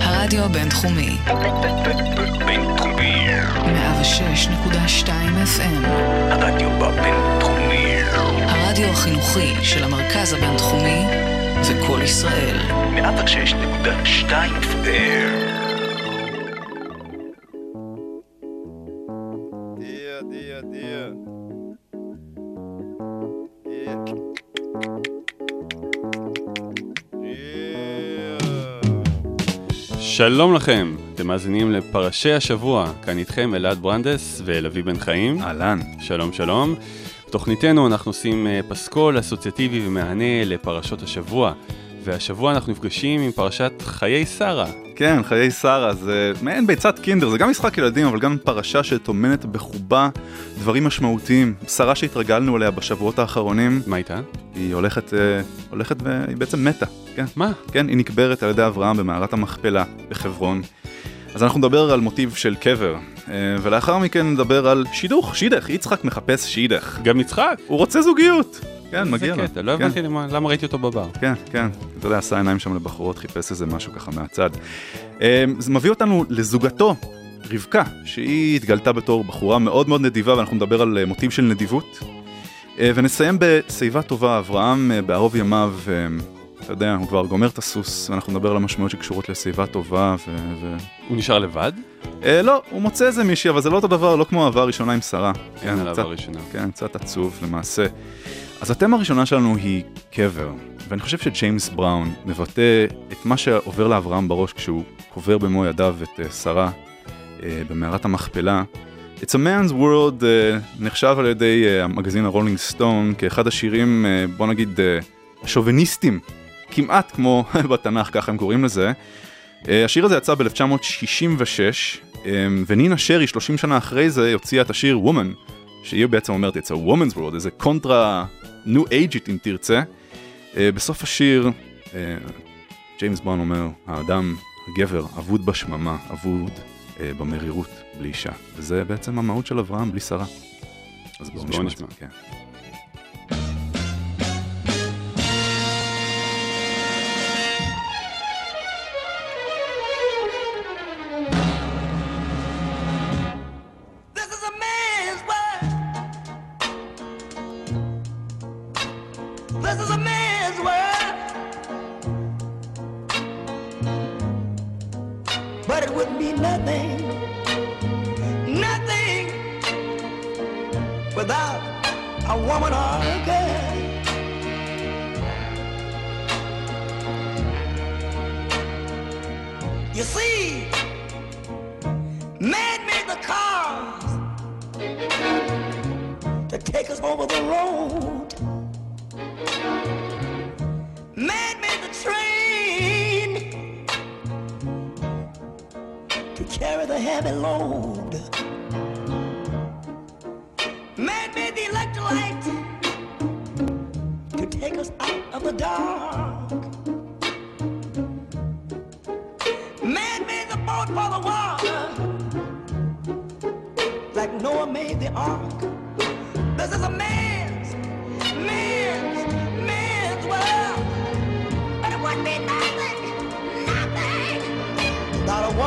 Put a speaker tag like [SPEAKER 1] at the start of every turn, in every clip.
[SPEAKER 1] הרדיו הבינתחומי.
[SPEAKER 2] בינתחומי.
[SPEAKER 1] 106.2 FM.
[SPEAKER 2] הרדיו בבינתחומי.
[SPEAKER 1] הרדיו החינוכי של המרכז הבינתחומי זה קול ישראל.
[SPEAKER 2] 106.2 FM.
[SPEAKER 3] שלום לכם, אתם מאזינים לפרשי השבוע, כאן איתכם אלעד ברנדס ואלעבי בן חיים.
[SPEAKER 4] אהלן.
[SPEAKER 3] שלום שלום. בתוכניתנו אנחנו עושים אה, פסקול אסוציאטיבי ומהנה לפרשות השבוע, והשבוע אנחנו נפגשים עם פרשת חיי שרה.
[SPEAKER 4] כן, חיי שרה זה מעין ביצת קינדר, זה גם משחק ילדים, אבל גם פרשה שטומנת בחובה דברים משמעותיים. שרה שהתרגלנו אליה בשבועות האחרונים,
[SPEAKER 3] מה איתה?
[SPEAKER 4] היא הולכת, אה, הולכת והיא בעצם מתה, כן.
[SPEAKER 3] מה?
[SPEAKER 4] כן, היא נקברת על ידי אברהם במערת המכפלה בחברון. אז אנחנו נדבר על מוטיב של קבר, אה, ולאחר מכן נדבר על שידוך, שידך, יצחק מחפש שידך.
[SPEAKER 3] גם יצחק?
[SPEAKER 4] הוא רוצה זוגיות. כן, מגיע
[SPEAKER 3] זה
[SPEAKER 4] לו.
[SPEAKER 3] לא
[SPEAKER 4] כן.
[SPEAKER 3] הבנתי למה ראיתי אותו בבר.
[SPEAKER 4] כן, כן, אתה יודע, עשה עיניים שם לבחורות, חיפש איזה משהו ככה מהצד. אה, זה מביא אותנו לזוגתו, רבקה, שהיא התגלתה בתור בחורה מאוד מאוד נדיבה, ואנחנו נדבר על אה, מוטיב של נדיבות. אה, ונסיים בשיבה טובה, אברהם אה, בערוב ימיו, אתה יודע, הוא כבר גומר את הסוס, ואנחנו נדבר על המשמעויות שקשורות לשיבה טובה, ו... ו...
[SPEAKER 3] הוא נשאר לבד?
[SPEAKER 4] אה, לא, הוא מוצא איזה מישהי, אבל זה לא אותו דבר, לא כמו האהבה הראשונה עם שרה.
[SPEAKER 3] אין עליו
[SPEAKER 4] קצת-
[SPEAKER 3] הראשונה.
[SPEAKER 4] כן, קצת עצוב למעשה. אז התמה הראשונה שלנו היא קבר, ואני חושב שג'יימס בראון מבטא את מה שעובר לאברהם בראש כשהוא קובר במו ידיו את אה, שרה אה, במערת המכפלה. It's a man's world אה, נחשב על ידי אה, המגזין ה Rolling Stone כאחד השירים, אה, בוא נגיד, השוביניסטים, כמעט כמו בתנ"ך, ככה הם קוראים לזה. אה, השיר הזה יצא ב-1966, ונינה צ'רי, 30 שנה אחרי זה, הוציאה את השיר Woman, שהיא בעצם אומרת, it's a woman's world, איזה קונטרה ניו אייג'ית אם תרצה. אה, בסוף השיר, אה, ג'יימס בראון אומר, האדם, הגבר, אבוד בשממה, אבוד אה, במרירות, בלי אישה. וזה בעצם המהות של אברהם בלי שרה. אז בואו נשמע.
[SPEAKER 3] נשמע.
[SPEAKER 4] כן.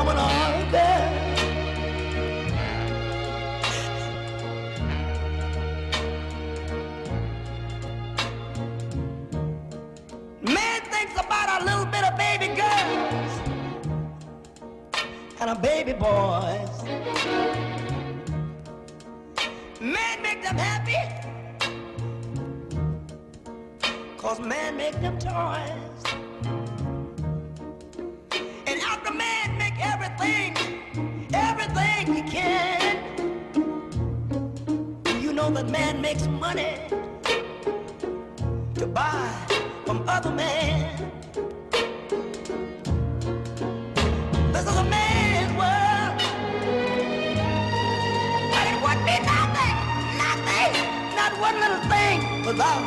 [SPEAKER 5] Woman or a. Man thinks about a little bit of baby girls and a baby boys. Man make them happy. Cause man make them toys. That man makes money to buy from other men. This is a man's world. But it would nothing, nothing, not one little thing without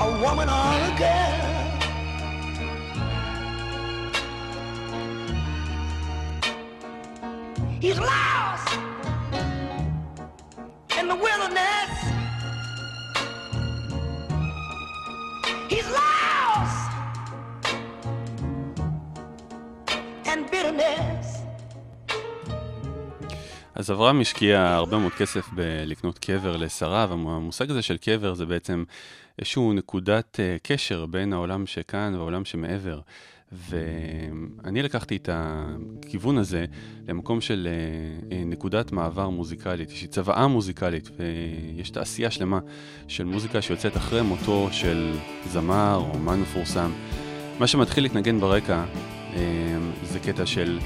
[SPEAKER 5] a woman or a girl.
[SPEAKER 3] אז אברהם השקיע הרבה מאוד כסף בלקנות קבר לשרה, והמושג הזה של קבר זה בעצם איזשהו נקודת אה, קשר בין העולם שכאן והעולם שמעבר. ואני לקחתי את הכיוון הזה למקום של אה, אה, נקודת מעבר מוזיקלית, יש צוואה מוזיקלית ויש תעשייה שלמה של מוזיקה שיוצאת אחרי מותו של זמר או אומן מפורסם. מה שמתחיל להתנגן ברקע זה קטע של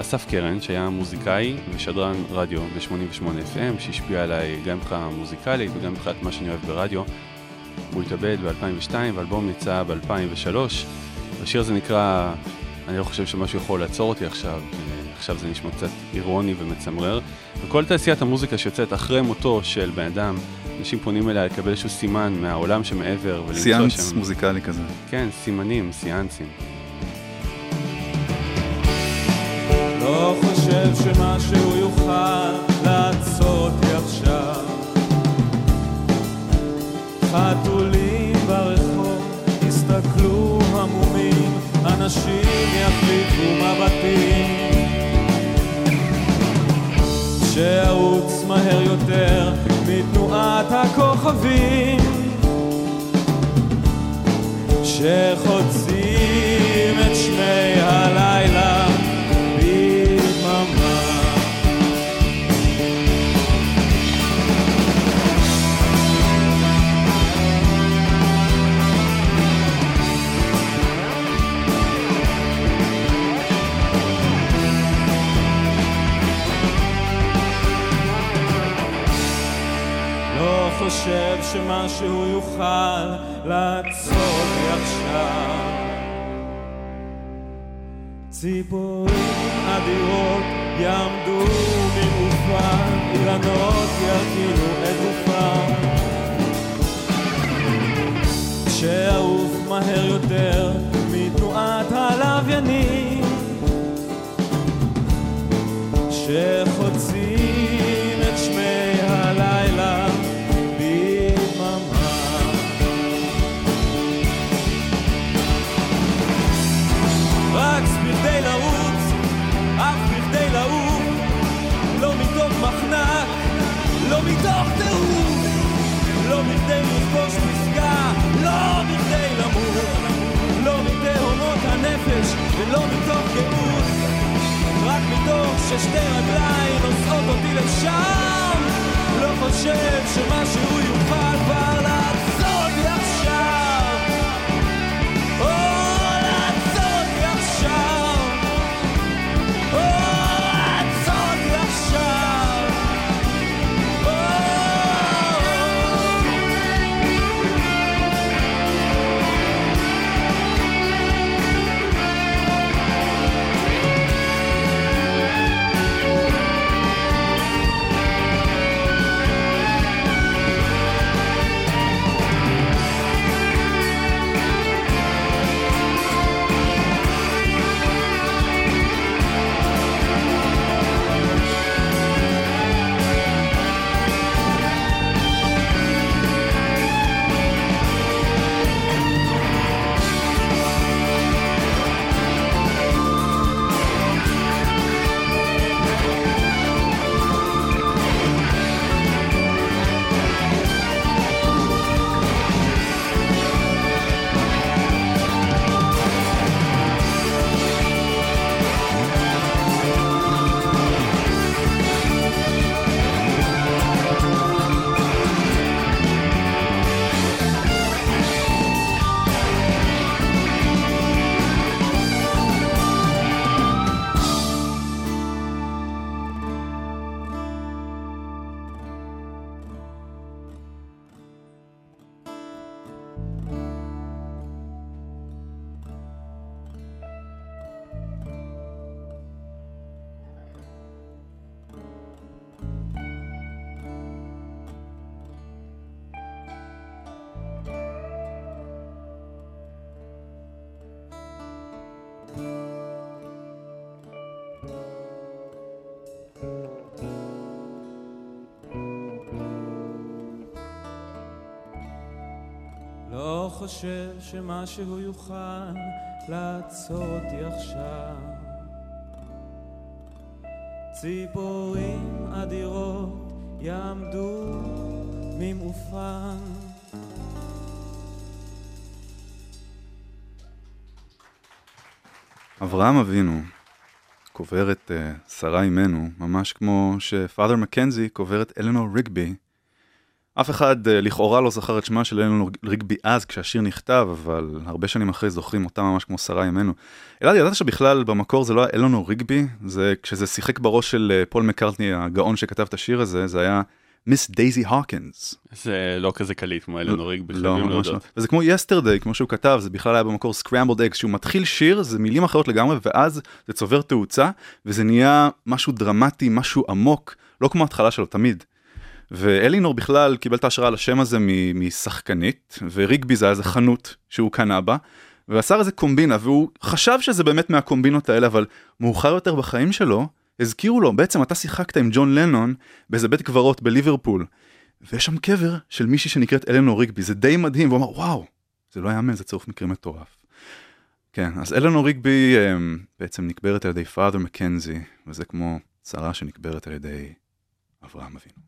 [SPEAKER 3] אסף קרן, שהיה מוזיקאי ושדרן רדיו ב-88 FM, שהשפיע עליי גם מבחינה מוזיקלית וגם מבחינת מה שאני אוהב ברדיו. הוא התאבד ב-2002, ואלבום יצא ב-2003. השיר הזה נקרא, אני לא חושב שמשהו יכול לעצור אותי עכשיו, עכשיו זה נשמע קצת אירוני ומצמרר. וכל תעשיית המוזיקה שיוצאת אחרי מותו של בן אדם, אנשים פונים אליה לקבל איזשהו סימן מהעולם שמעבר ולמצוא שם...
[SPEAKER 4] סיאנס מוזיקלי כזה.
[SPEAKER 3] כן, סימנים, סיאנסים.
[SPEAKER 6] חושב שמשהו יוכל לעצור אותי עכשיו. חתולים ברחוב יסתכלו המומים, אנשים יחליפו מבטים. שארוץ מהר יותר מתנועת הכוכבים שחוצים את שמי שמשהו יוכל לעצור אותי עכשיו. ציפורים אדירות יעמדו במופן, אילנות ירכינו את גופם. שאעוף מהר יותר מתנועת הלוויינים שחוצים ששתי רגליים נוסעות אותי לשם. לא חושב שמשהו יוכל כבר חושב שמשהו יוכל לעצור אותי עכשיו. ציפורים אדירות יעמדו ממעופן.
[SPEAKER 4] אברהם אבינו קובר את uh, שרה אימנו, ממש כמו שפאדר מקנזי קובר את אלנור ריגבי. אף אחד אה, לכאורה לא זכר את שמה של אלנור ריגבי אז כשהשיר נכתב, אבל הרבה שנים אחרי זוכרים אותה ממש כמו שרה אימנו. אלעד, ידעת שבכלל במקור זה לא היה אלנור ריגבי? זה כשזה שיחק בראש של אה, פול מקארטני, הגאון שכתב את השיר הזה, זה היה מיס דייזי הוקינס.
[SPEAKER 3] זה לא כזה קליט כמו אלנור ריגבי,
[SPEAKER 4] לא, ממש לא. וזה כמו Yesterday, כמו שהוא כתב, זה בכלל היה במקור Scrambled Eggs, שהוא מתחיל שיר, זה מילים אחרות לגמרי, ואז זה צובר תאוצה, וזה נהיה משהו דרמטי, משהו עמוק, לא כמו ההתחלה שלו תמיד. ואלינור בכלל קיבל את ההשראה לשם הזה משחקנית, וריגבי זה היה איזה חנות שהוא קנה בה, ועשה איזה קומבינה, והוא חשב שזה באמת מהקומבינות האלה, אבל מאוחר יותר בחיים שלו, הזכירו לו, בעצם אתה שיחקת עם ג'ון לנון באיזה בית קברות בליברפול, ויש שם קבר של מישהי שנקראת אלנור ריגבי, זה די מדהים, והוא אמר, וואו, זה לא יאמן, זה צירוף מקרים מטורף. כן, אז אלנור ריגבי um, בעצם נקברת על ידי פאדר מקנזי, וזה כמו שרה שנקברת על ידי אברהם אבינו.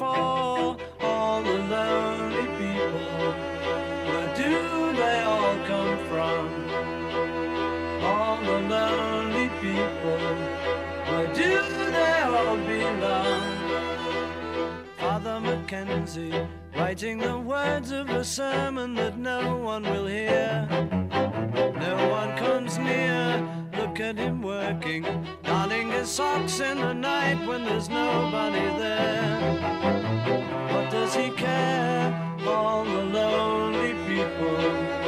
[SPEAKER 7] For? All the lonely people. Where do they all come from? All the lonely people. Where do they all belong? Father Mackenzie, writing the words of a sermon that no one will hear. No one comes near. At him working, darning his socks in the night when there's nobody there. What does he care? All the lonely people.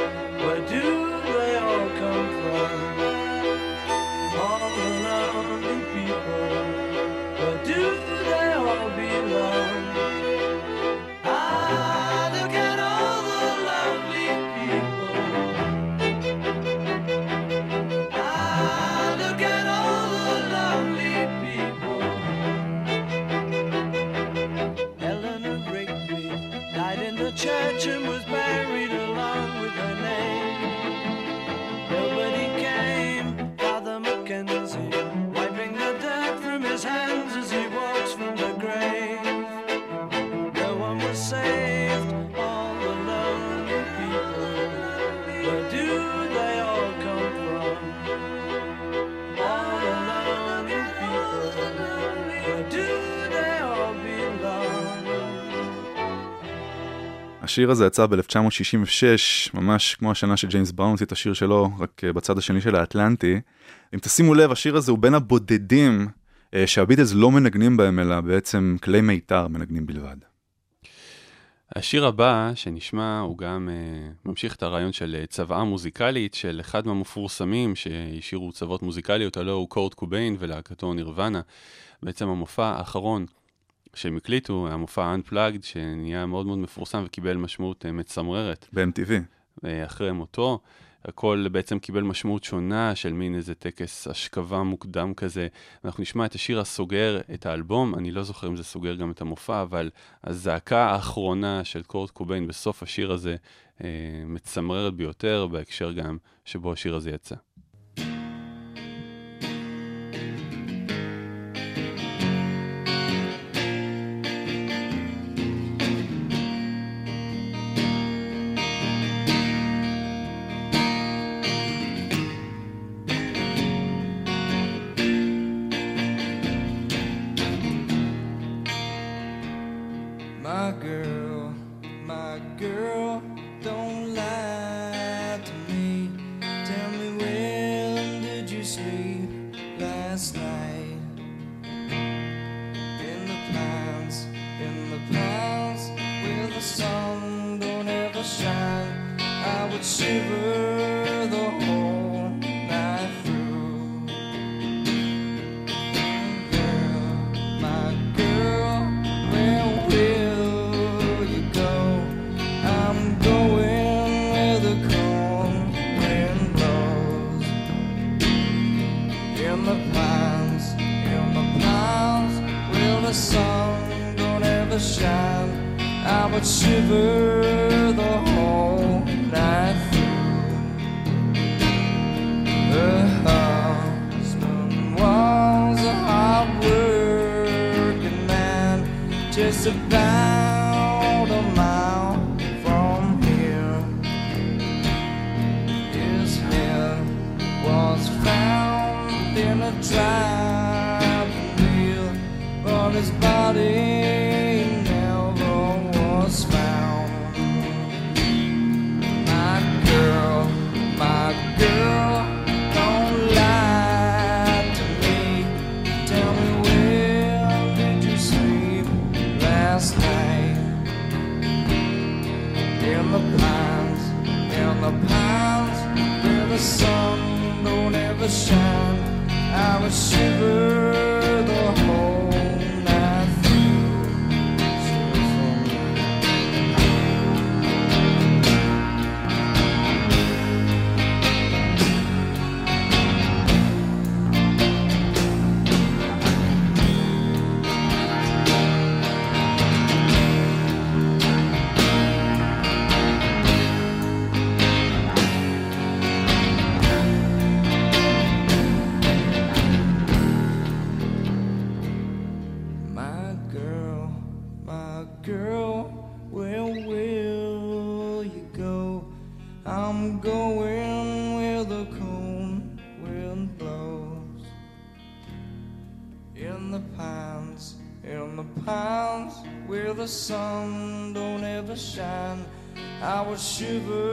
[SPEAKER 4] השיר הזה יצא ב-1966, ממש כמו השנה שג'יימס בראון הוציא את השיר שלו, רק אה, בצד השני של האטלנטי. אם תשימו לב, השיר הזה הוא בין הבודדים אה, שהביטלס לא מנגנים בהם, אלא בעצם כלי מיתר מנגנים בלבד.
[SPEAKER 3] השיר הבא שנשמע הוא גם uh, ממשיך את הרעיון של צוואה מוזיקלית של אחד מהמפורסמים שהשאירו צוות מוזיקליות, הלוא הוא קורט קוביין ולהקתו נירוונה. בעצם המופע האחרון שהם הקליטו, המופע Unplugged, שנהיה מאוד מאוד מפורסם וקיבל משמעות uh, מצמררת
[SPEAKER 4] ב-MTV.
[SPEAKER 3] אה, אחרי מותו. הכל בעצם קיבל משמעות שונה של מין איזה טקס השכבה מוקדם כזה. אנחנו נשמע את השיר הסוגר את האלבום, אני לא זוכר אם זה סוגר גם את המופע, אבל הזעקה האחרונה של קורט קוביין בסוף השיר הזה אה, מצמררת ביותר, בהקשר גם שבו השיר הזה יצא.
[SPEAKER 6] girl.
[SPEAKER 8] Shiver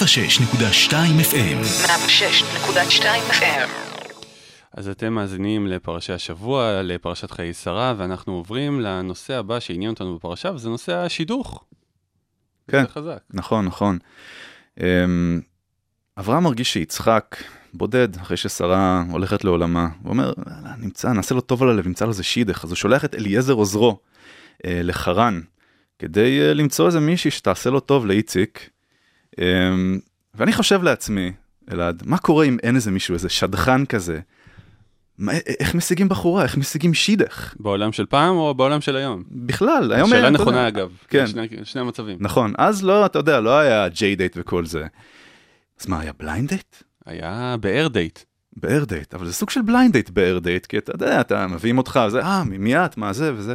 [SPEAKER 2] 106.2 FM,
[SPEAKER 1] 106.2 FM.
[SPEAKER 3] אז אתם מאזינים לפרשי השבוע, לפרשת חיי שרה, ואנחנו עוברים לנושא הבא שעניין אותנו בפרשה, וזה נושא השידוך.
[SPEAKER 4] כן.
[SPEAKER 3] חזק.
[SPEAKER 4] נכון, נכון. אמ, אברהם מרגיש שיצחק בודד אחרי ששרה הולכת לעולמה. הוא אומר, "יאללה, נמצא, נעשה לו טוב על הלב, נמצא לו איזה שידך. אז הוא שולח את אליעזר עוזרו אה, לחרן, כדי אה, למצוא איזה מישהי שתעשה לו טוב לאיציק. אמ, ואני חושב לעצמי, אלעד, מה קורה אם אין איזה מישהו, איזה שדכן כזה? מה, איך משיגים בחורה? איך משיגים שידוך?
[SPEAKER 3] בעולם של פעם או בעולם של היום?
[SPEAKER 4] בכלל, היום...
[SPEAKER 3] שאלה
[SPEAKER 4] אתה יודע,
[SPEAKER 3] נכונה אגב.
[SPEAKER 4] כן.
[SPEAKER 3] שני, שני המצבים.
[SPEAKER 4] נכון, אז לא, אתה יודע, לא היה JDate וכל זה. אז מה, היה blind date?
[SPEAKER 3] היה באר דייט.
[SPEAKER 4] באר דייט, אבל זה סוג של blind date באר דייט, כי אתה יודע, אתה מביאים אותך, זה, אה, מי את, מה זה וזה.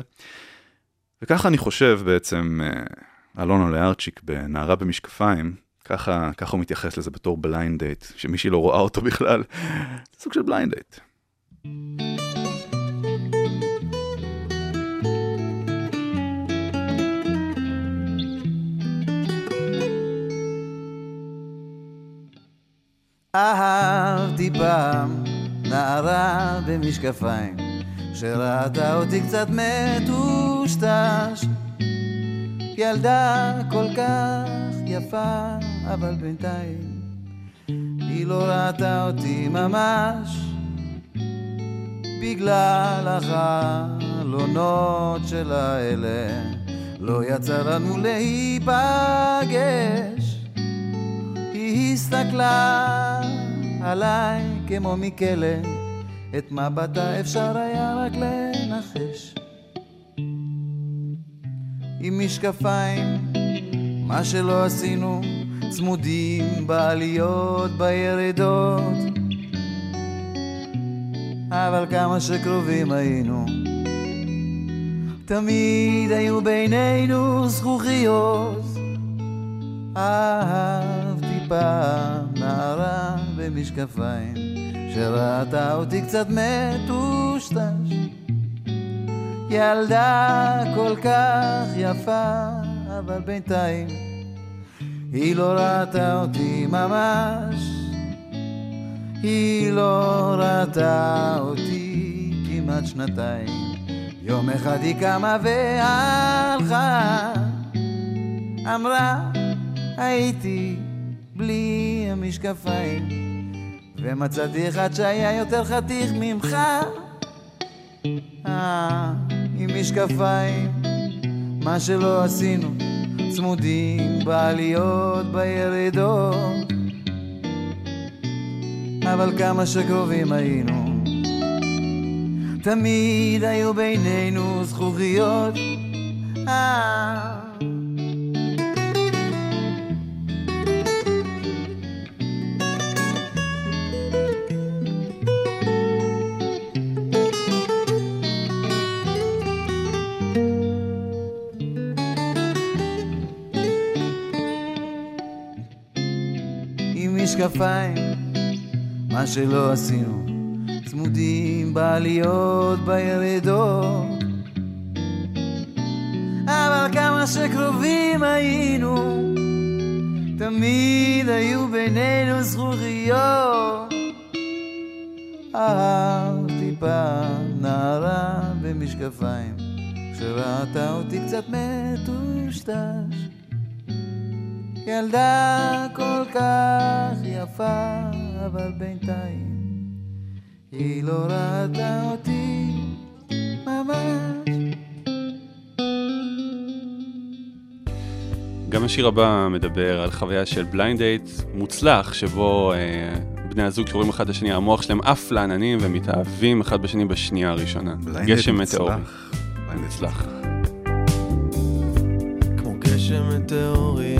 [SPEAKER 4] וככה אני חושב בעצם, אה, אלון אולארצ'יק בנערה במשקפיים, ככה, ככה הוא מתייחס לזה בתור blind date, שמישהי לא רואה אותו בכלל. זה סוג של blind date.
[SPEAKER 9] אהבתי פעם נערה במשקפיים שראתה אותי קצת מטושטש ילדה כל כך יפה אבל בינתיים היא לא ראתה אותי ממש בגלל החלונות של האלה לא יצא לנו להיפגש היא הסתכלה עליי כמו מכלא, את מבטה אפשר היה רק לנחש. עם משקפיים, מה שלא עשינו, צמודים בעליות, בירידות. אבל כמה שקרובים היינו, תמיד היו בינינו זכוכיות. אהבתי פעם נערה במשקפיים שראתה אותי קצת מטושטש ילדה כל כך יפה אבל בינתיים היא לא ראתה אותי ממש. היא לא ראתה אותי כמעט שנתיים. יום אחד היא קמה והלכה. אמרה הייתי בלי המשקפיים. ומצאתי אחד שהיה יותר חתיך ממך. אה, עם משקפיים. מה שלא עשינו צמודים בעליות בירידות. אבל כמה שקרובים היינו. תמיד היו בינינו זכוכיות. אה משקפיים, מה שלא עשינו, צמודים בעליות בירידות. אבל כמה שקרובים היינו, תמיד היו בינינו זכוכיות. אהבתי פעם נערה במשקפיים, שראתה אותי קצת מטושטש. ילדה כל כך יפה, אבל בינתיים היא לא ראתה אותי ממש.
[SPEAKER 3] גם השיר הבא מדבר על חוויה של blind date מוצלח, שבו אה, בני הזוג שרואים אחד את השני, המוח שלהם עף לעננים ומתאהבים אחד בשני בשנייה הראשונה. גשם
[SPEAKER 4] מוצלח.
[SPEAKER 3] מטאורי. מוצלח.
[SPEAKER 10] כמו גשם מטאורי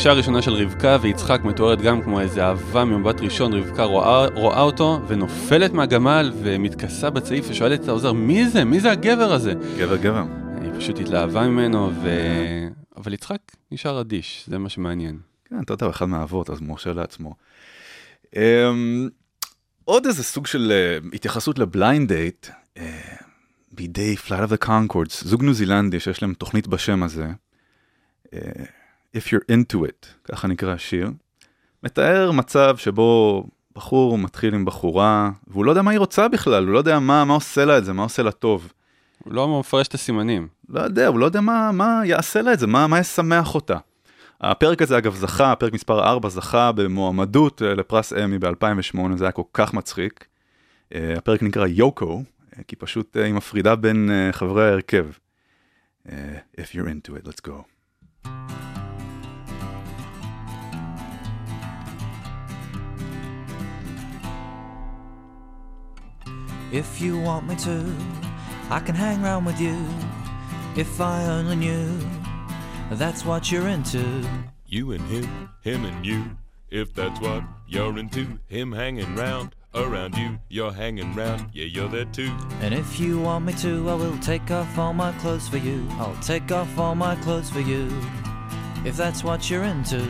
[SPEAKER 3] אז הפגישה הראשונה של רבקה ויצחק מתוארת גם כמו איזה אהבה ממבט ראשון, רבקה רואה, רואה אותו ונופלת מהגמל ומתכסה בצעיף ושואלת את העוזר מי זה? מי זה הגבר הזה?
[SPEAKER 4] גבר גבר.
[SPEAKER 3] היא פשוט התלהבה ממנו, ו... אבל יצחק נשאר אדיש, זה מה שמעניין.
[SPEAKER 4] כן, אתה יודע, אחד מהאבות, אז הוא מרשה לעצמו. אמ, עוד איזה סוג של אה, התייחסות ל blind date, אה, בידי Flight of the Conchords, זוג ניו זילנדי שיש להם תוכנית בשם הזה, uh, If You're Into It, ככה נקרא השיר, מתאר מצב שבו בחור מתחיל עם בחורה, והוא לא יודע מה היא רוצה בכלל, הוא לא יודע מה, מה עושה לה את זה, מה עושה לה טוב.
[SPEAKER 3] הוא לא מפרש את הסימנים.
[SPEAKER 4] לא יודע, הוא לא יודע מה, מה יעשה לה את זה, מה, מה ישמח אותה. הפרק הזה אגב זכה, הפרק מספר 4 זכה במועמדות אה, לפרס אמי ב-2008, זה היה כל כך מצחיק. אה, הפרק נקרא יוקו, אה, כי פשוט היא מפרידה בין חברי ההרכב. If you're into it, let's go.
[SPEAKER 11] If you want me to, I can hang round with you. If I only knew that's what you're into.
[SPEAKER 12] You and him, him and you. If that's what you're into, him hanging round, around you, you're hanging round, yeah, you're there too.
[SPEAKER 11] And if you want me to, I will take off all my clothes for you. I'll take off all my clothes for you. If that's what you're into.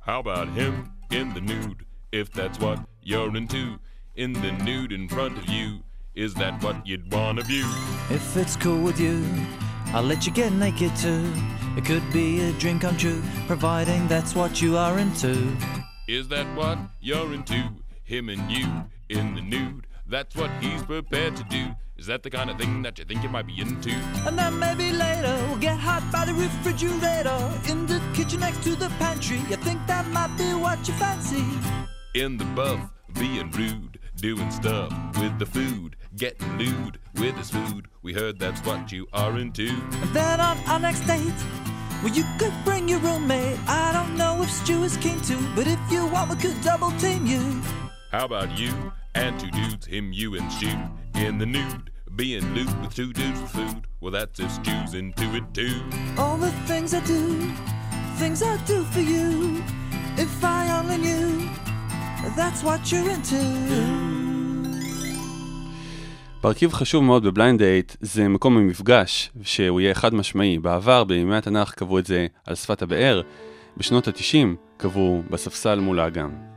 [SPEAKER 12] How about him in the nude? If that's what you're into, in the nude in front of you, is that what you'd wanna view?
[SPEAKER 11] If it's cool with you, I'll let you get naked too. It could be a dream come true, providing that's what you are into.
[SPEAKER 12] Is that what you're into? Him and you in the nude, that's what he's prepared to do. Is that the kind of thing that you think you might be into?
[SPEAKER 11] And then maybe later we'll get hot by the refrigerator in the kitchen next to the pantry. You think that might be what you fancy?
[SPEAKER 12] In the buff, being rude, doing stuff with the food, getting lewd with his food. We heard that's what you are into.
[SPEAKER 11] And then on our next date, well, you could bring your roommate. I don't know if Stu is keen to, but if you want, we could double team you.
[SPEAKER 12] How about you and two dudes, him, you, and Stu, in the nude, being lewd with two dudes with food? Well, that's if Stu's into it too.
[SPEAKER 11] All the things I do, things I do for you. If I only knew, that's what you're into.
[SPEAKER 3] מרכיב חשוב מאוד בבליינד דייט זה מקום המפגש, שהוא יהיה חד משמעי. בעבר, בימי התנ"ך קבעו את זה על שפת הבאר, בשנות ה-90 קבעו בספסל מול האגם.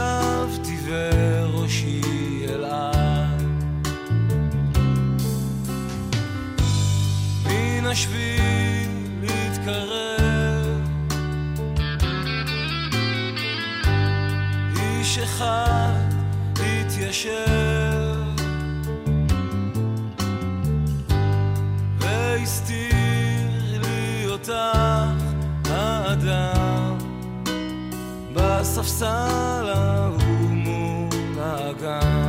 [SPEAKER 11] התיישבתי וראשי אלעד מן השביל להתקרב. איש אחד התיישב בספסל ההוא מול האגם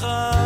[SPEAKER 11] gaan.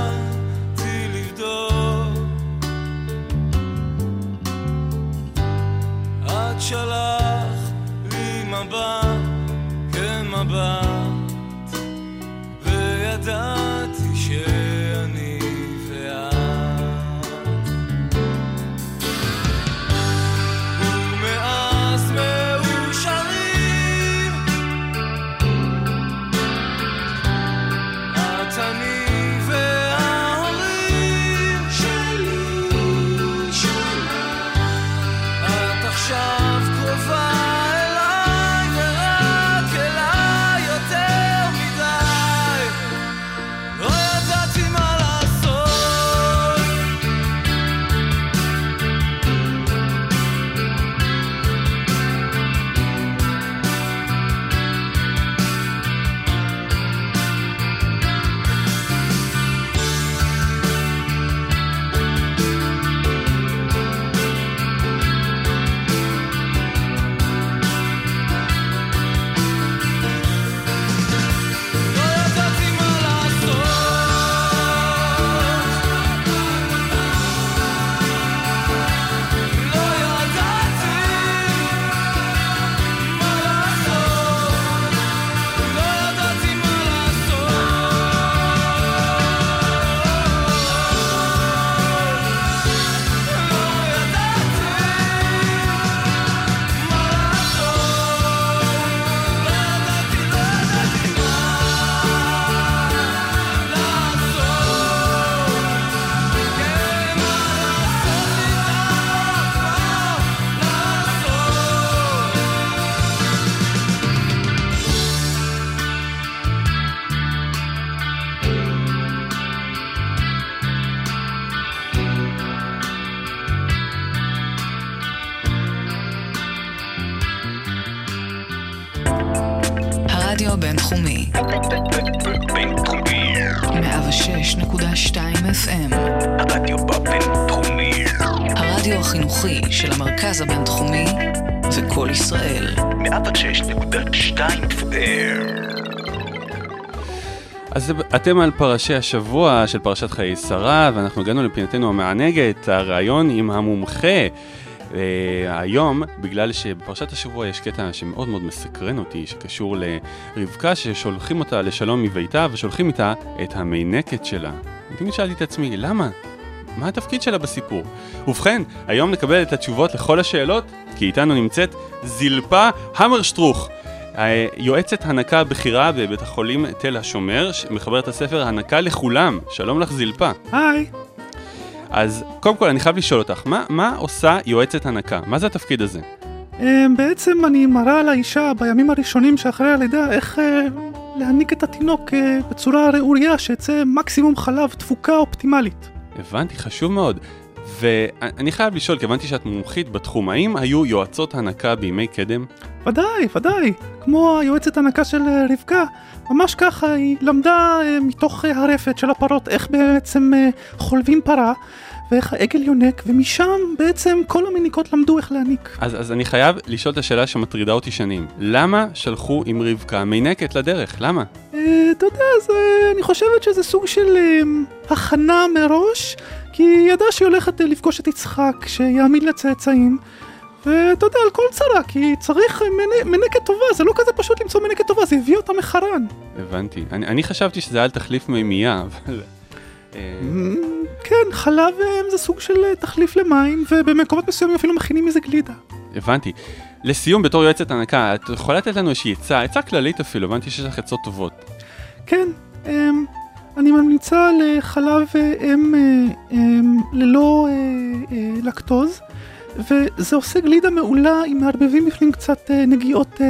[SPEAKER 1] הבינתחומי.
[SPEAKER 2] בינתחומי.
[SPEAKER 1] 106.2 FM.
[SPEAKER 2] הרדיו בבינתחומי.
[SPEAKER 1] הרדיו החינוכי של המרכז הבינתחומי זה קול ישראל.
[SPEAKER 2] 106.2 FM.
[SPEAKER 3] אז אתם על פרשי השבוע של פרשת חיי שרה, ואנחנו הגענו לפינתנו המענגת, הראיון עם המומחה. Uh, היום, בגלל שבפרשת השבוע יש קטע שמאוד מאוד מסקרן אותי, שקשור לרבקה ששולחים אותה לשלום מביתה ושולחים איתה את המינקת שלה. תמיד שאלתי את עצמי, למה? מה התפקיד שלה בסיפור? ובכן, היום נקבל את התשובות לכל השאלות, כי איתנו נמצאת זילפה המרשטרוך. אה, יועצת הנקה הבכירה בבית החולים תל השומר, מחברת הספר הנקה לכולם. שלום לך זילפה.
[SPEAKER 4] היי.
[SPEAKER 3] אז קודם כל אני חייב לשאול אותך, מה, מה עושה יועצת הנקה? מה זה התפקיד הזה?
[SPEAKER 4] אמ, בעצם אני מראה לאישה בימים הראשונים שאחרי הלידה איך אה, להניק את התינוק אה, בצורה ראויה שיצא מקסימום חלב תפוקה אופטימלית.
[SPEAKER 3] הבנתי, חשוב מאוד. ואני חייב לשאול, כי הבנתי שאת מומחית בתחום, האם היו יועצות הנקה בימי קדם?
[SPEAKER 4] ודאי, ודאי. כמו היועצת הנקה של אה, רבקה, ממש ככה היא למדה אה, מתוך אה, הרפת של הפרות איך בעצם אה, חולבים פרה ואיך העגל יונק, ומשם בעצם כל המיניקות למדו איך להניק.
[SPEAKER 3] אז, אז אני חייב לשאול את השאלה שמטרידה אותי שנים. למה שלחו עם רבקה מינקת לדרך? למה?
[SPEAKER 4] אה, אתה יודע, זה, אני חושבת שזה סוג של אה, הכנה מראש, כי היא ידעה שהיא הולכת אה, לפגוש את יצחק, שיעמיד לצאצאים. ואתה יודע, על כל צרה, כי צריך אה, מנ... מנקת טובה, זה לא כזה פשוט למצוא מנקת טובה, זה הביא אותה מחרן.
[SPEAKER 3] הבנתי. אני, אני חשבתי שזה היה על תחליף מימייה, אבל...
[SPEAKER 4] כן, חלב אה, זה סוג של אה, תחליף למים, ובמקומות מסוימים אפילו מכינים מזה גלידה.
[SPEAKER 3] הבנתי. לסיום, בתור יועצת הנקה, את יכולה לתת לנו איזושהי עצה, עצה כללית אפילו, הבנתי שיש לך עצות טובות.
[SPEAKER 4] כן, אמ, אני ממליצה לחלב אה, אם אמ, ללא לקטוז, וזה עושה גלידה מעולה אם מערבבים בפנים קצת נגיעות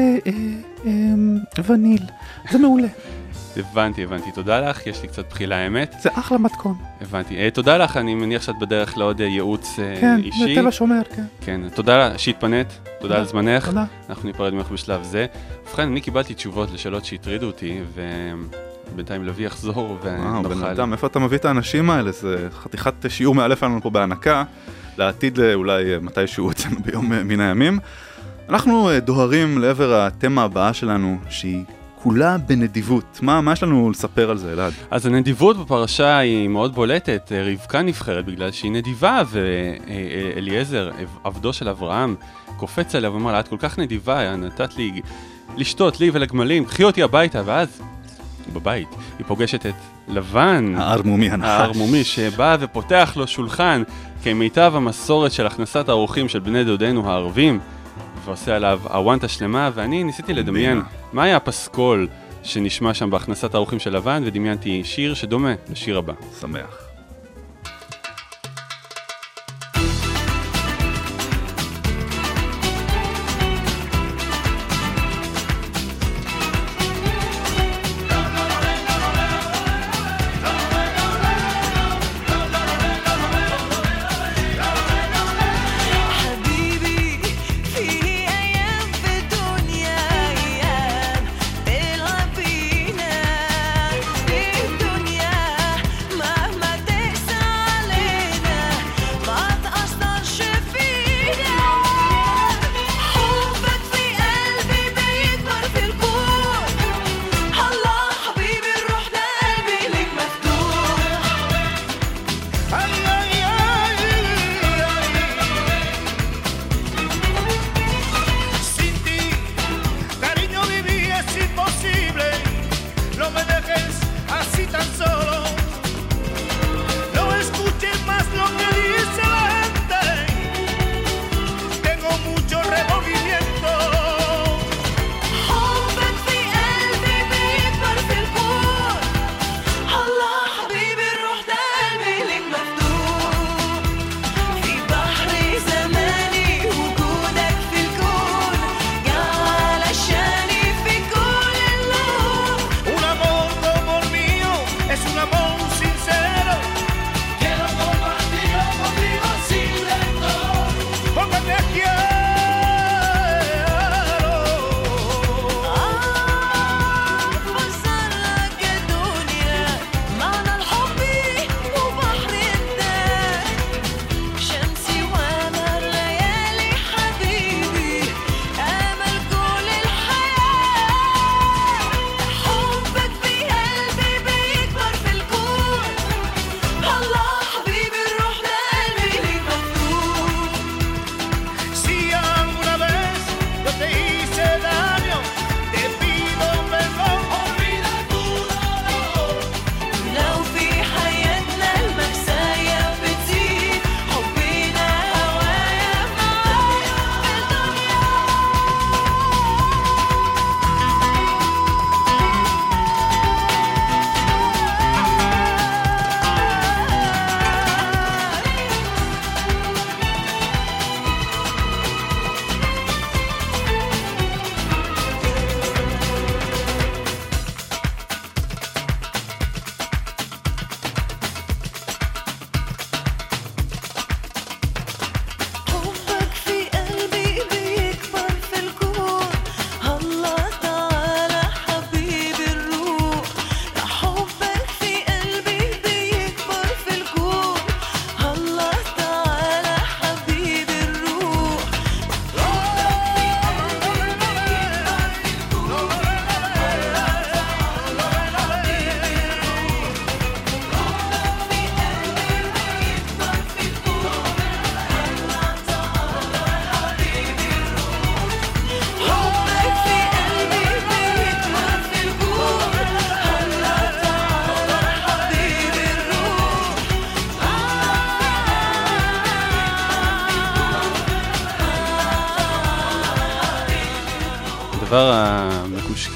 [SPEAKER 4] אמ, וניל. זה מעולה,
[SPEAKER 3] הבנתי, הבנתי. תודה לך, יש לי קצת בחילה האמת.
[SPEAKER 4] זה אחלה מתכון.
[SPEAKER 3] הבנתי. אה, תודה לך, אני מניח שאת בדרך לעוד אה, ייעוץ אה,
[SPEAKER 4] כן,
[SPEAKER 3] אישי.
[SPEAKER 4] זה תל השומר, כן.
[SPEAKER 3] כן, תודה שהתפנית, תודה
[SPEAKER 4] תודה.
[SPEAKER 3] על זמנך.
[SPEAKER 4] תודה.
[SPEAKER 3] אנחנו ניפרד ממך בשלב זה. ובכן, אני קיבלתי תשובות לשאלות שהטרידו אותי, ובינתיים לוי יחזור
[SPEAKER 13] וואו, בן
[SPEAKER 3] ונוכל...
[SPEAKER 13] אדם, איפה אתה מביא את האנשים האלה? זה חתיכת שיעור מאלף לנו פה בהנקה, לעתיד אה, אולי מתישהו אצלנו ביום מן הימים. אנחנו דוהרים לעבר התמה הבאה שלנו, שהיא כולה בנדיבות. מה, מה יש לנו לספר על זה, אלעד?
[SPEAKER 3] אז הנדיבות בפרשה היא מאוד בולטת, אה, רבקה נבחרת בגלל שהיא נדיבה, ואליעזר, עבדו של אברהם, קופץ עליה ואומר לה, את כל כך נדיבה, נתת לי לשתות, לי ולגמלים, קחי אותי הביתה, ואז, בבית, היא פוגשת את לבן,
[SPEAKER 13] הערמומי הנחש.
[SPEAKER 3] הערמומי, שבא ופותח לו שולחן כמיטב המסורת של הכנסת האורחים של בני דודינו הערבים, ועושה עליו אוונטה שלמה, ואני ניסיתי לדמיין. מה היה הפסקול שנשמע שם בהכנסת האורחים של לבן, ודמיינתי שיר שדומה לשיר הבא.
[SPEAKER 13] שמח.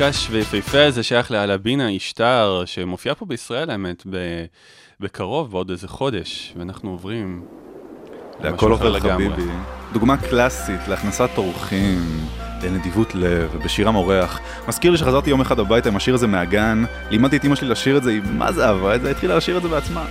[SPEAKER 3] המקושקש ויפהפה הזה שייך לאלבינה אשתר, שמופיעה פה בישראל האמת, בקרוב, בעוד איזה חודש, ואנחנו עוברים...
[SPEAKER 4] להכל עובר. חביבי. דוגמה קלאסית להכנסת אורחים, לנדיבות לב ובשירם אורח. מזכיר לי שחזרתי יום אחד הביתה עם השיר הזה מהגן, לימדתי את אמא שלי לשיר את זה, היא מה זה אהבה את זה, התחילה לשיר את זה בעצמה.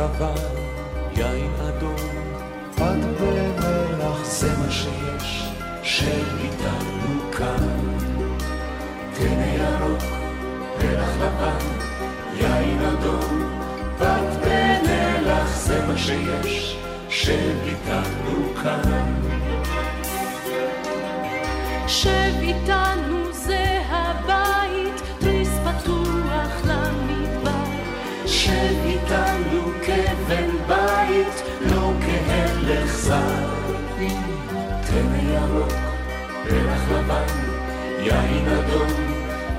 [SPEAKER 14] לבן, יין אדום, פת ומלח, זה מה שיש, שאיתנו כאן. טנא ירוק, פרח לבן, יין אדום, פת ומלח, זה מה שיש, שאיתנו כאן. לבן, יין אדום,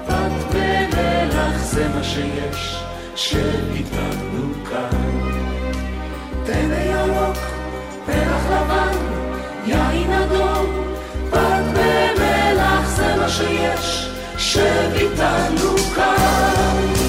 [SPEAKER 14] פת ומלח, זה מה שיש, שב איתנו כאן. טנא ירוק, פרח לבן, יין אדום, פת ומלח, זה מה שיש, שב איתנו כאן.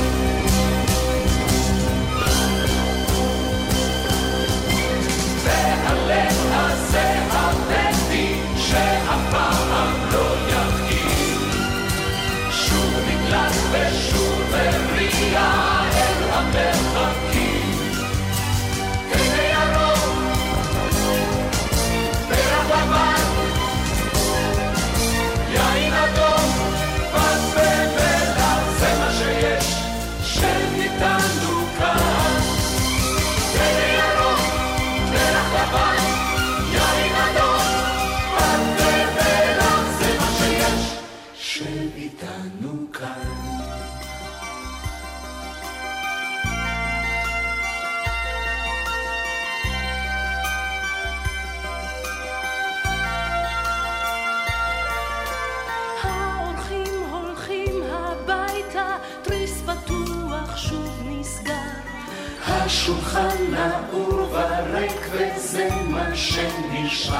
[SPEAKER 14] השולחן נעור וריק וזה מה שנשאר.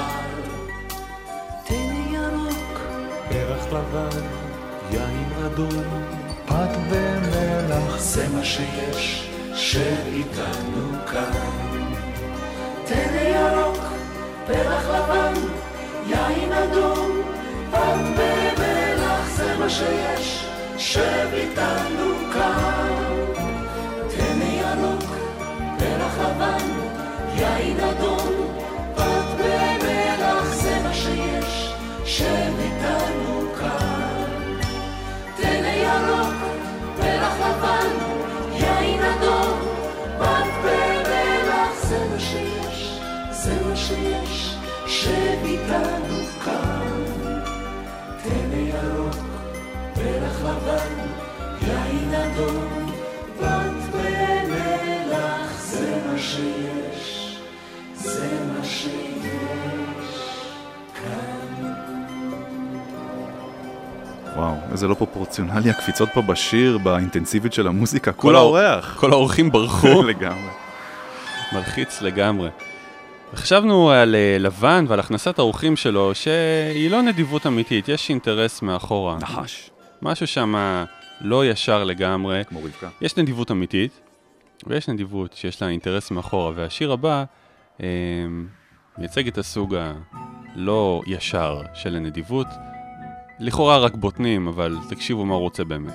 [SPEAKER 7] תן ירוק,
[SPEAKER 14] פרח לבן, יין אדום, פת ומלח, זה מה שיש, שאיתנו כאן. טנא ירוק, פרח לבן, יין אדום, פת ומלח, זה מה שיש, שאיתנו כאן. שיש, שאיתנו כאן. טנא ירוק, פרח לבן, יין אדום, פת ומלח, זה מה שיש, זה מה שיש כאן.
[SPEAKER 4] וואו, איזה לא פרופורציונלי הקפיצות פה בשיר, באינטנסיביות של המוזיקה,
[SPEAKER 3] כל
[SPEAKER 4] כל
[SPEAKER 3] האור-
[SPEAKER 4] האורח.
[SPEAKER 3] כל האורחים ברחו.
[SPEAKER 4] לגמרי.
[SPEAKER 3] מלחיץ לגמרי. חשבנו על אה, לבן ועל הכנסת האורחים שלו, שהיא לא נדיבות אמיתית, יש אינטרס מאחורה.
[SPEAKER 4] נחש.
[SPEAKER 3] משהו שם לא ישר לגמרי.
[SPEAKER 4] כמו רבקה.
[SPEAKER 3] יש נדיבות אמיתית, ויש נדיבות שיש לה אינטרס מאחורה, והשיר הבא אה, מייצג את הסוג הלא ישר של הנדיבות. לכאורה רק בוטנים, אבל תקשיבו מה הוא רוצה באמת.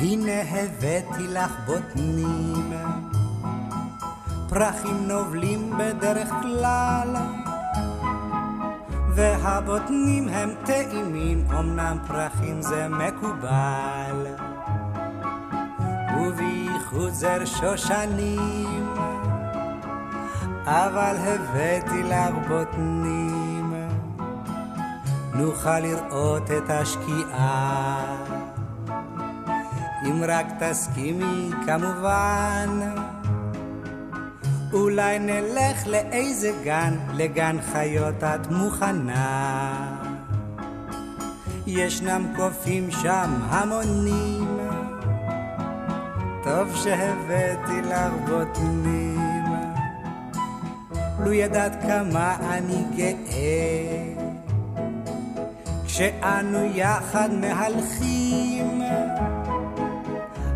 [SPEAKER 15] הנה הבאתי לך בוטנים, פרחים נובלים בדרך כלל, והבוטנים הם טעימים, אמנם פרחים זה מקובל, ובייחוד זר שושנים, אבל הבאתי לך בוטנים, נוכל לראות את השקיעה. אם רק תסכימי כמובן, אולי נלך לאיזה גן, לגן חיות את מוכנה. ישנם קופים שם המונים, טוב שהבאתי לך בוטנים. לו ידעת כמה אני גאה, כשאנו יחד מהלכים.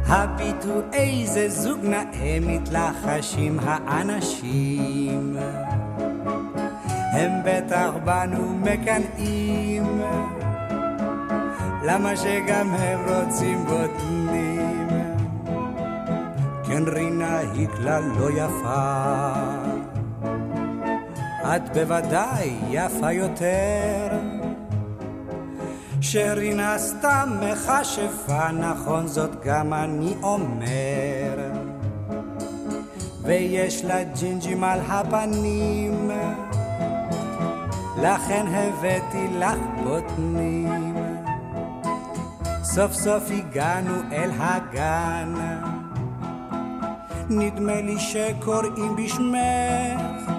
[SPEAKER 15] הביטו איזה זוג נאה מתלחשים האנשים. הם בטח בנו מקנאים, למה שגם הם רוצים בוטנים? כן רינה היא כלל לא יפה, את בוודאי יפה יותר. שרינה סתם מכשפה, נכון זאת גם אני אומר. ויש לה ג'ינג'ים על הפנים, לכן הבאתי לך בוטנים. סוף סוף הגענו אל הגן, נדמה לי שקוראים בשמך.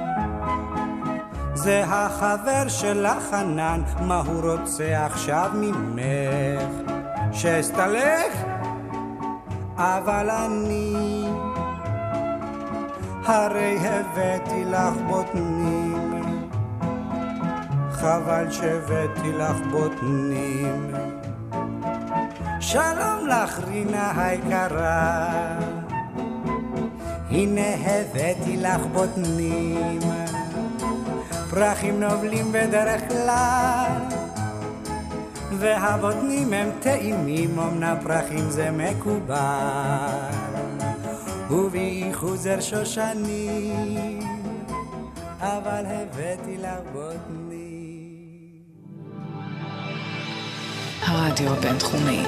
[SPEAKER 15] זה החבר שלך חנן, מה הוא רוצה עכשיו ממך? שאסתלק? אבל אני הרי הבאתי לך בוטנים חבל שהבאתי לך בוטנים שלום לך רינה היקרה הנה הבאתי לך בוטנים פרחים נובלים בדרך כלל והבוטנים הם טעימים, אמנם פרחים זה מקובל. ובי חוזר שושנים אבל הבאתי לך בוטנים
[SPEAKER 1] הרדיו הבינתחומי.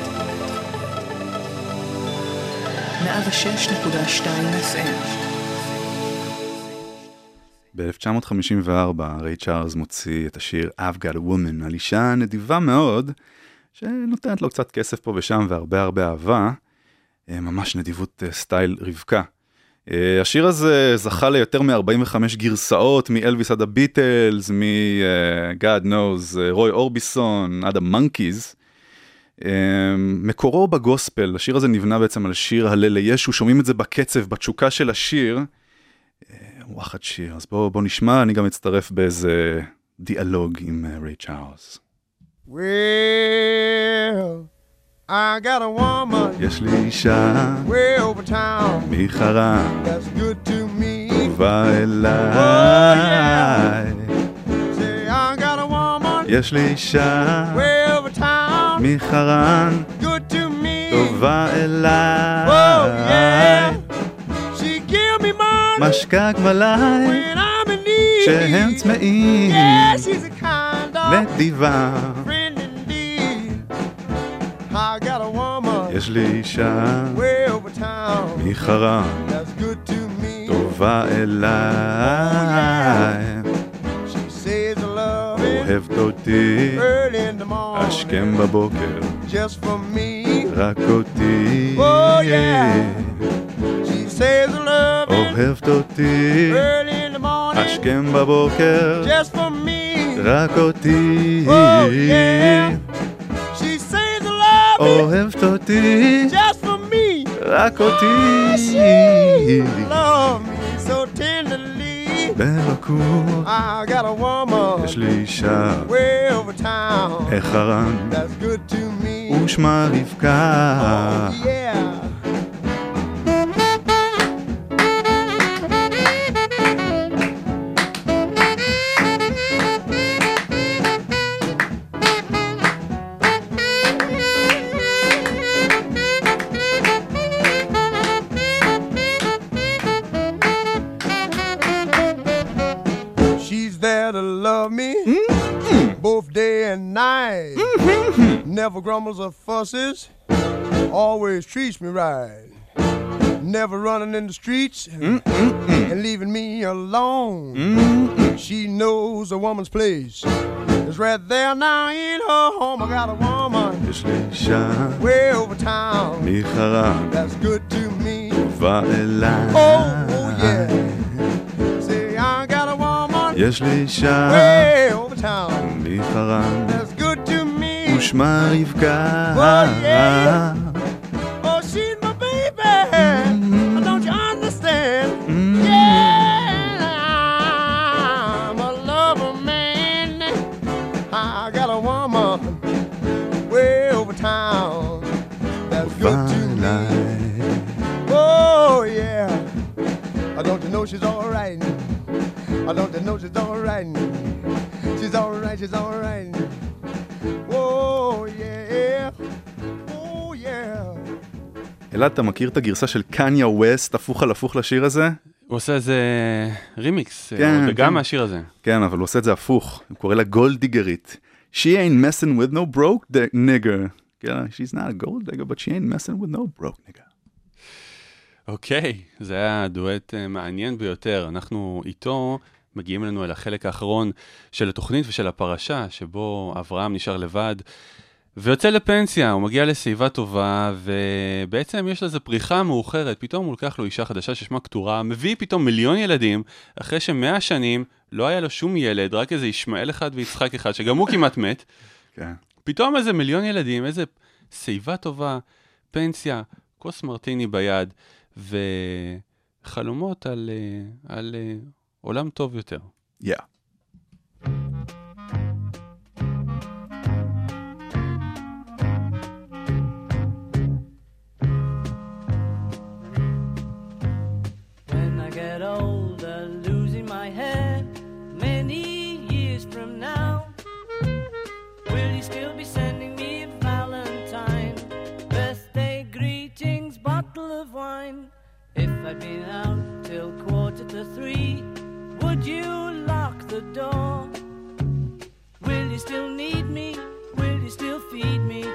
[SPEAKER 1] 106.2 FM
[SPEAKER 4] ב-1954 ריי צ'ארלס מוציא את השיר I've Got a Woman על אישה נדיבה מאוד, שנותנת לו קצת כסף פה ושם והרבה הרבה אהבה, אה, ממש נדיבות אה, סטייל רבקה. אה, השיר הזה זכה ליותר מ-45 גרסאות, מאלוויס עד הביטלס, מ-God knows, רוי אורביסון, עד המונקיז. מקורו בגוספל, השיר הזה נבנה בעצם על שיר הלל לישו, שומעים את זה בקצב, בתשוקה של השיר. וואחד שיר, אז בואו בוא נשמע, אני גם אצטרף באיזה דיאלוג עם ריי צ'ארלס.
[SPEAKER 16] Well, I got a woman
[SPEAKER 4] יש לי אישה
[SPEAKER 16] way over town
[SPEAKER 4] מחרם,
[SPEAKER 16] that's good to me.
[SPEAKER 4] טובה אליי.
[SPEAKER 16] Say, I got a woman
[SPEAKER 4] יש לי אישה
[SPEAKER 16] way over town
[SPEAKER 4] מחרם,
[SPEAKER 16] good to me.
[SPEAKER 4] טובה
[SPEAKER 16] Oh,
[SPEAKER 4] אליי.
[SPEAKER 16] yeah.
[SPEAKER 4] משקה גמליי. שהם צמאים,
[SPEAKER 16] Yeah,
[SPEAKER 4] נדיבה. יש לי אישה
[SPEAKER 16] me.
[SPEAKER 4] טובה אליי. אוהבת אותי, השכם בבוקר. רק אותי.
[SPEAKER 16] Oh, says love
[SPEAKER 4] אוהבת אותי,
[SPEAKER 16] early in the morning
[SPEAKER 4] השכם בבוקר,
[SPEAKER 16] just for me.
[SPEAKER 4] רק אותי.
[SPEAKER 16] Oh, yeah. She says love
[SPEAKER 4] אוהבת אותי,
[SPEAKER 16] just for me.
[SPEAKER 4] רק אותי.
[SPEAKER 16] She love me so tenderly.
[SPEAKER 4] ברכות,
[SPEAKER 16] I got a woman
[SPEAKER 4] יש לי אישה,
[SPEAKER 16] way over town
[SPEAKER 4] החרן,
[SPEAKER 16] that's good to me.
[SPEAKER 4] ושמה רבקה.
[SPEAKER 16] Oh, yeah. grumbles or fusses, always treats me right. Never running in the streets and leaving me alone. She knows a woman's place. It's right there now in her home. I got a woman
[SPEAKER 4] יש לי אישה
[SPEAKER 16] way over town
[SPEAKER 4] מחרם,
[SPEAKER 16] that's good to me.
[SPEAKER 4] טובה אליי.
[SPEAKER 16] Oh, oh yeah.
[SPEAKER 4] יש לי אישה
[SPEAKER 16] way over town
[SPEAKER 4] בלי פרה
[SPEAKER 16] that's good to me.
[SPEAKER 4] ושמה רבקה.
[SPEAKER 16] Oh, yeah. Oh, she's my baby. Don't you understand? Yeah, I'm a lover man. I got a woman way over town that's good to me. Oh, yeah. I don't you know she's all right. I don't you know she's all right. She's all right, she's all right.
[SPEAKER 4] אלעד, אתה מכיר את הגרסה של קניה ווסט הפוך על הפוך לשיר הזה?
[SPEAKER 3] הוא עושה איזה רימיקס,
[SPEAKER 4] כן,
[SPEAKER 3] וגם
[SPEAKER 4] כן.
[SPEAKER 3] מהשיר הזה.
[SPEAKER 4] כן, אבל הוא עושה את זה הפוך, הוא קורא לה גולדיגרית. She ain't messing with no broke nigger. כן, she's not a gold digger, but she ain't messing with no broke nigger.
[SPEAKER 3] אוקיי, זה היה דואט אה, מעניין ביותר. אנחנו איתו מגיעים לנו אל החלק האחרון של התוכנית ושל הפרשה, שבו אברהם נשאר לבד ויוצא לפנסיה, הוא מגיע לשיבה טובה, ובעצם יש לזה פריחה מאוחרת. פתאום הוא לוקח לו אישה חדשה ששמה קטורה, מביא פתאום מיליון ילדים, אחרי שמאה שנים לא היה לו שום ילד, רק איזה ישמעאל אחד ויצחק אחד, שגם הוא כמעט מת.
[SPEAKER 4] כן.
[SPEAKER 3] פתאום איזה מיליון ילדים, איזה שיבה טובה, פנסיה, כוס מרטיני ביד, וחלומות על, אה, על אה, עולם טוב יותר.
[SPEAKER 4] Yeah.
[SPEAKER 7] Three, would you lock the door? Will you still need me? Will you still feed me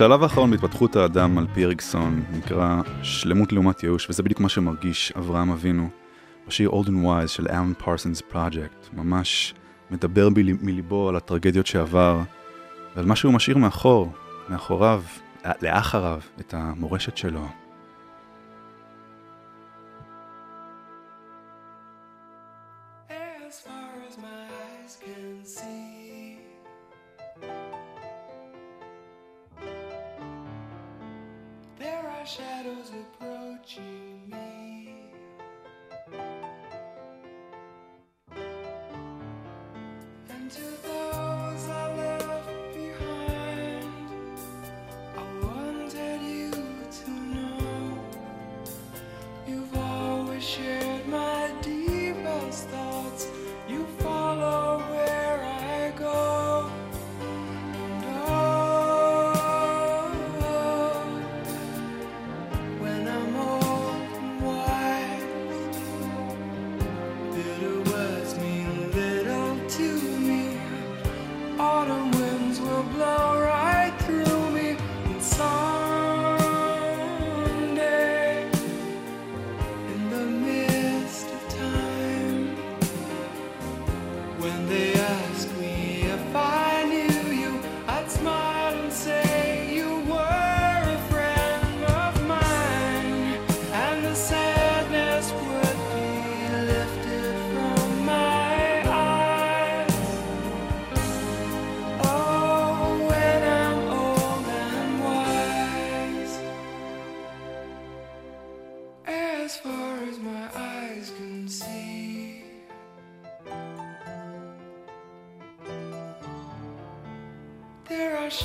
[SPEAKER 4] השלב האחרון בהתפתחות האדם על פי אריקסון נקרא שלמות לעומת ייאוש, וזה בדיוק מה שמרגיש אברהם אבינו. בשיר and Wise של אלן פרסונס פרויקט, ממש מדבר מליבו על הטרגדיות שעבר, ועל מה שהוא משאיר מאחור, מאחוריו, לאחריו, את המורשת שלו.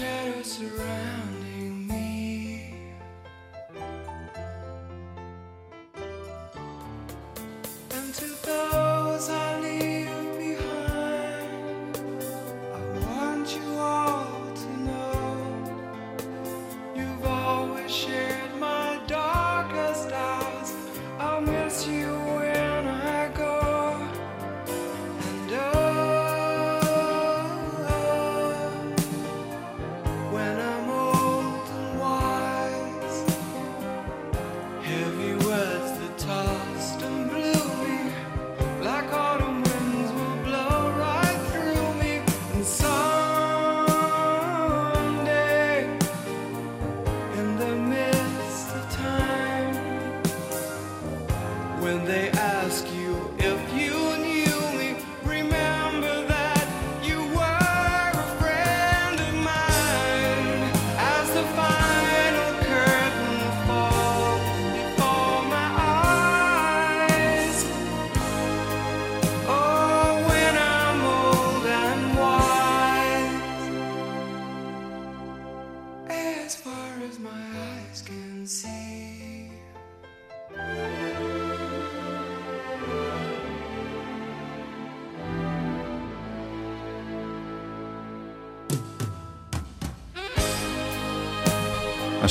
[SPEAKER 14] Shadows
[SPEAKER 17] surrounding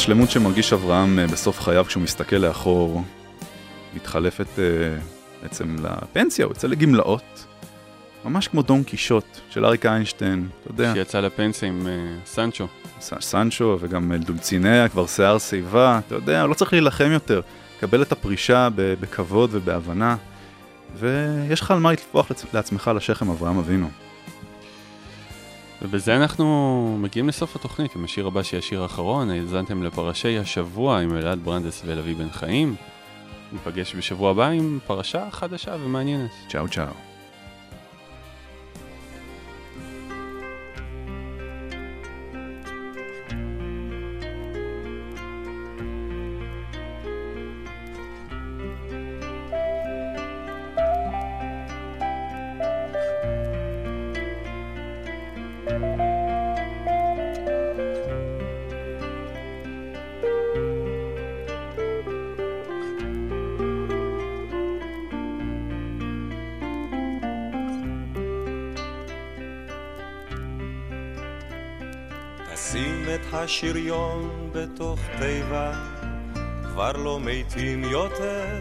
[SPEAKER 4] השלמות שמרגיש אברהם אה, בסוף חייו כשהוא מסתכל לאחור, מתחלפת אה, בעצם לפנסיה, הוא יוצא לגמלאות, ממש כמו דון קישוט של אריק איינשטיין, אתה יודע.
[SPEAKER 3] שיצא לפנסיה עם אה, סנצ'ו.
[SPEAKER 4] ס- סנצ'ו וגם דולציניה, כבר שיער שיבה, אתה יודע, הוא לא צריך להילחם יותר. קבל את הפרישה בכבוד ובהבנה, ויש לך על מה לטפוח לעצ- לעצמך לשכם, אברהם אבינו.
[SPEAKER 3] ובזה אנחנו מגיעים לסוף התוכנית עם השיר הבא שיהיה השיר האחרון, האזנתם לפרשי השבוע עם אלעד ברנדס ולוי בן חיים. ניפגש בשבוע הבא עם פרשה חדשה ומעניינת.
[SPEAKER 4] צ'או צ'או.
[SPEAKER 18] לא מתים יותר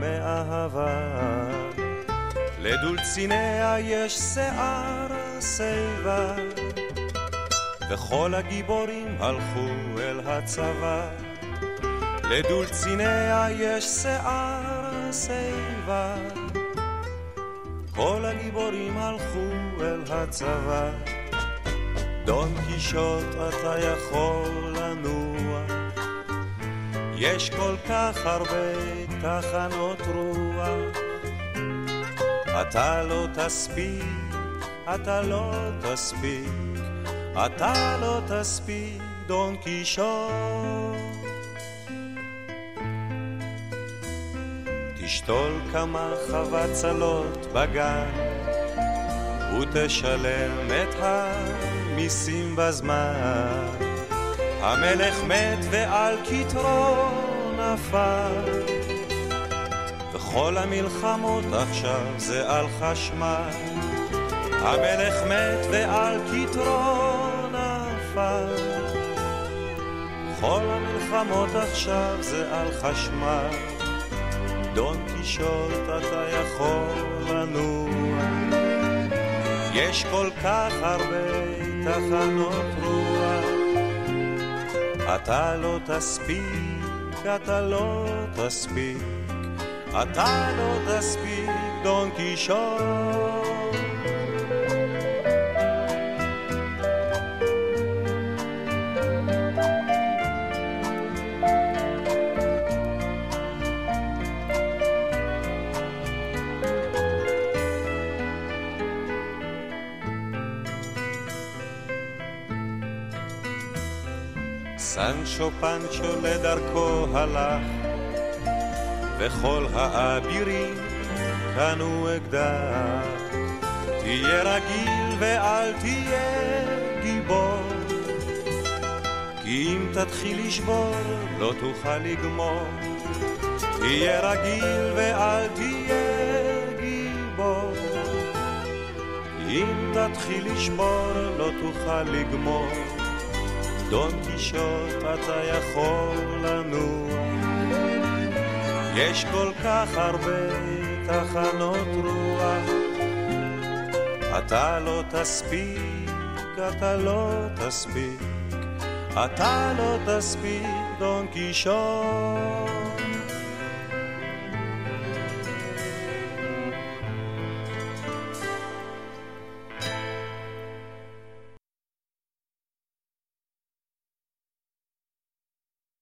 [SPEAKER 18] מאהבה. לדולציניה יש שיער שיבה, וכל הגיבורים הלכו אל הצבא. לדולציניה יש שיער שיבה, כל הגיבורים הלכו אל הצבא. דון קישוט אתה יכול יש כל כך הרבה תחנות רוח. אתה לא תספיק, אתה לא תספיק, אתה לא תספיק, דון קישוט. תשתול כמה חבצלות בגן, ותשלם את המיסים בזמן. המלך מת ועל כתרו נפל, וכל המלחמות עכשיו זה על חשמל. המלך מת ועל כתרו נפל, כל המלחמות עכשיו זה על חשמל. דון קישוט אתה יכול לנוע, יש כל כך הרבה תחנות רוח. אתה לא תספיק, אתה לא תספיק, אתה לא תספיק, דון קישון. סנצ'ו פנצ'ו לדרכו הלך, וכל האבירים קנו אקדח. תהיה רגיל ואל תהיה גיבור, כי אם תתחיל לשבור לא תוכל לגמור. תהיה רגיל ואל תהיה גיבור, אם תתחיל לשבור לא תוכל לגמור. דון קישוט אתה יכול לנוע, יש כל כך הרבה תחנות רוח. אתה לא תספיק, אתה לא תספיק, אתה לא תספיק, דון קישוט.